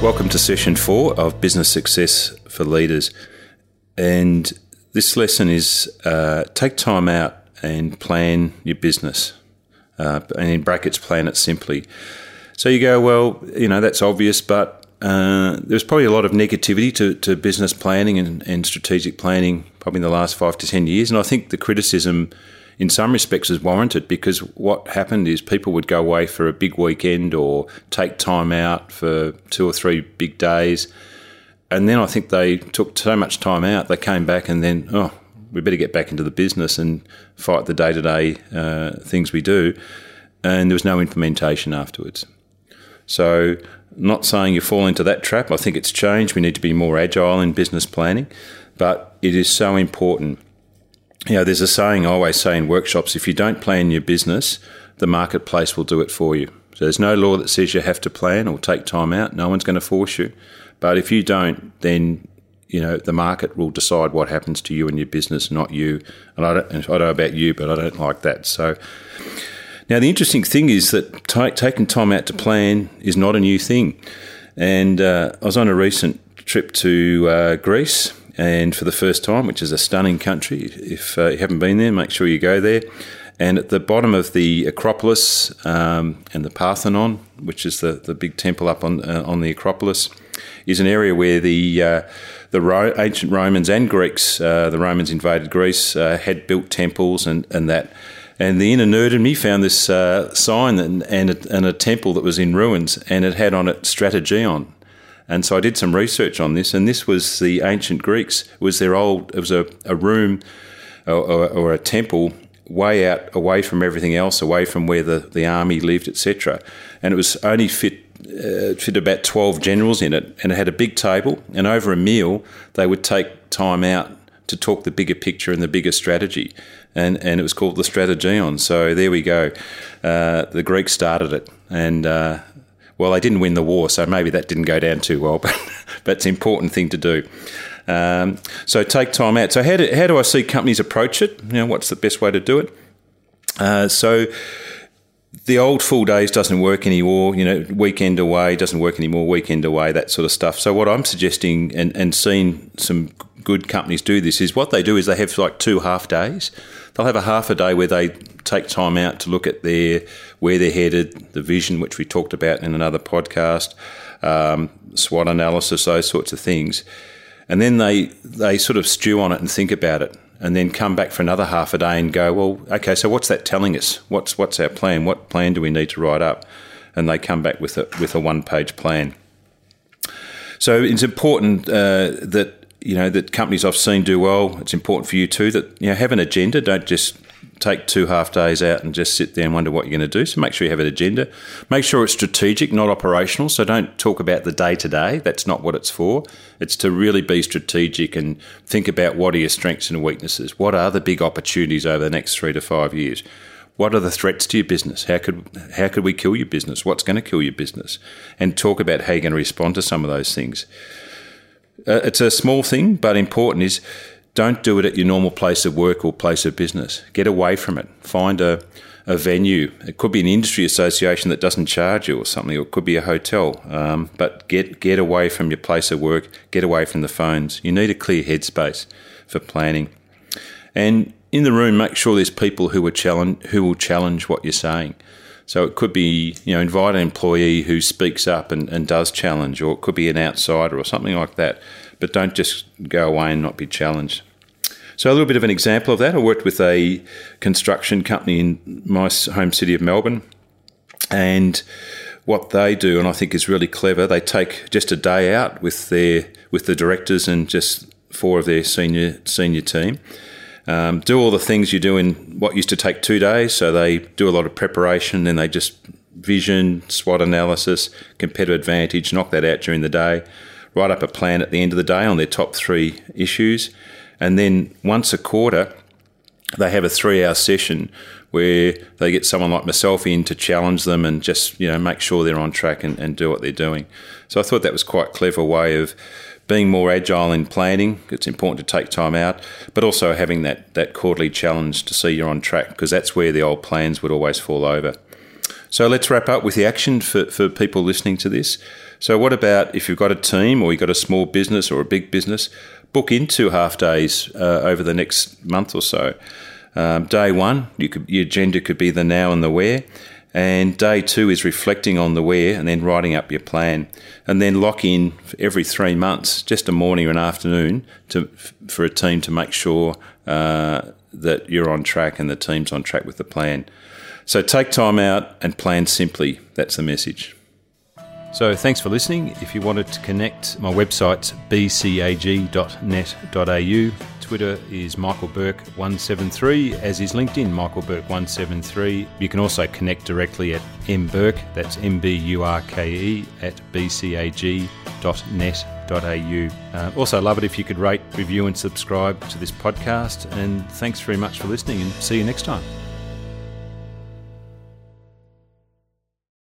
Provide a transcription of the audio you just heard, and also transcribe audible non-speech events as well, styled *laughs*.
Welcome to session four of Business Success for Leaders. And this lesson is uh, take time out and plan your business. Uh, and in brackets, plan it simply. So you go, well, you know, that's obvious, but uh, there's probably a lot of negativity to, to business planning and, and strategic planning probably in the last five to 10 years. And I think the criticism in some respects is warranted because what happened is people would go away for a big weekend or take time out for two or three big days. And then I think they took so much time out, they came back and then, oh, we better get back into the business and fight the day to day things we do. And there was no implementation afterwards. So, not saying you fall into that trap. I think it's changed. We need to be more agile in business planning, but it is so important you know, there's a saying I always say in workshops if you don't plan your business, the marketplace will do it for you. So there's no law that says you have to plan or take time out. No one's going to force you. But if you don't, then you know the market will decide what happens to you and your business, not you. And I don't, I don't know about you, but I don't like that. So now the interesting thing is that t- taking time out to plan is not a new thing. And uh, I was on a recent trip to uh, Greece and for the first time, which is a stunning country. If uh, you haven't been there, make sure you go there. And at the bottom of the Acropolis um, and the Parthenon, which is the, the big temple up on uh, on the Acropolis, is an area where the uh, the Ro- ancient Romans and Greeks, uh, the Romans invaded Greece, uh, had built temples and, and that. And the inner nerd in me found this uh, sign and, and a, and, a, temple that was in ruins, and it had on it Strategion, and so I did some research on this, and this was the ancient Greeks. It was their old. It was a, a room or, or, or a temple way out, away from everything else, away from where the, the army lived, etc. And it was only fit uh, fit about 12 generals in it, and it had a big table. And over a meal, they would take time out to talk the bigger picture and the bigger strategy. And, and it was called the Strategion. So there we go. Uh, the Greeks started it, and uh, well, they didn't win the war, so maybe that didn't go down too well, *laughs* but, but it's an important thing to do. Um, so take time out. So how do, how do I see companies approach it? You know, what's the best way to do it? Uh, so the old full days doesn't work anymore. You know, weekend away doesn't work anymore. Weekend away, that sort of stuff. So what I'm suggesting and and seeing some good companies do this is what they do is they have like two half days. They'll have a half a day where they take time out to look at their where they're headed, the vision, which we talked about in another podcast, um, SWOT analysis, those sorts of things, and then they they sort of stew on it and think about it, and then come back for another half a day and go, well, okay, so what's that telling us? What's what's our plan? What plan do we need to write up? And they come back with a with a one page plan. So it's important uh, that you know that companies I've seen do well. It's important for you too that you know have an agenda. Don't just take two half days out and just sit there and wonder what you're going to do. So make sure you have an agenda. Make sure it's strategic, not operational. So don't talk about the day to day. That's not what it's for. It's to really be strategic and think about what are your strengths and weaknesses. What are the big opportunities over the next three to five years? What are the threats to your business? How could how could we kill your business? What's going to kill your business? And talk about how you're going to respond to some of those things. Uh, it's a small thing, but important. Is don't do it at your normal place of work or place of business. Get away from it. Find a, a venue. It could be an industry association that doesn't charge you or something, or it could be a hotel. Um, but get get away from your place of work. Get away from the phones. You need a clear headspace for planning. And in the room, make sure there's people who are challenge who will challenge what you're saying. So it could be, you know, invite an employee who speaks up and, and does challenge, or it could be an outsider or something like that. But don't just go away and not be challenged. So, a little bit of an example of that I worked with a construction company in my home city of Melbourne, and what they do, and I think is really clever, they take just a day out with their with the directors and just four of their senior senior team. Um, do all the things you do in what used to take two days. So they do a lot of preparation, then they just vision, SWOT analysis, competitive advantage, knock that out during the day, write up a plan at the end of the day on their top three issues, and then once a quarter, they have a three hour session where they get someone like myself in to challenge them and just, you know, make sure they're on track and, and do what they're doing. So I thought that was quite a clever way of being more agile in planning. It's important to take time out, but also having that, that quarterly challenge to see you're on track because that's where the old plans would always fall over. So let's wrap up with the action for, for people listening to this. So, what about if you've got a team or you've got a small business or a big business? Book into half days uh, over the next month or so. Um, day one, you could, your agenda could be the now and the where. And day two is reflecting on the where and then writing up your plan. And then lock in every three months, just a morning or an afternoon to, for a team to make sure uh, that you're on track and the team's on track with the plan. So take time out and plan simply. That's the message. So thanks for listening. If you wanted to connect, my website's bcag.net.au. Twitter is Michael Burke173, as is LinkedIn, Michael Burke173. You can also connect directly at mburke, that's M-B-U-R-K-E, at bcag.net.au. Uh, also, love it if you could rate, review, and subscribe to this podcast. And thanks very much for listening, and see you next time.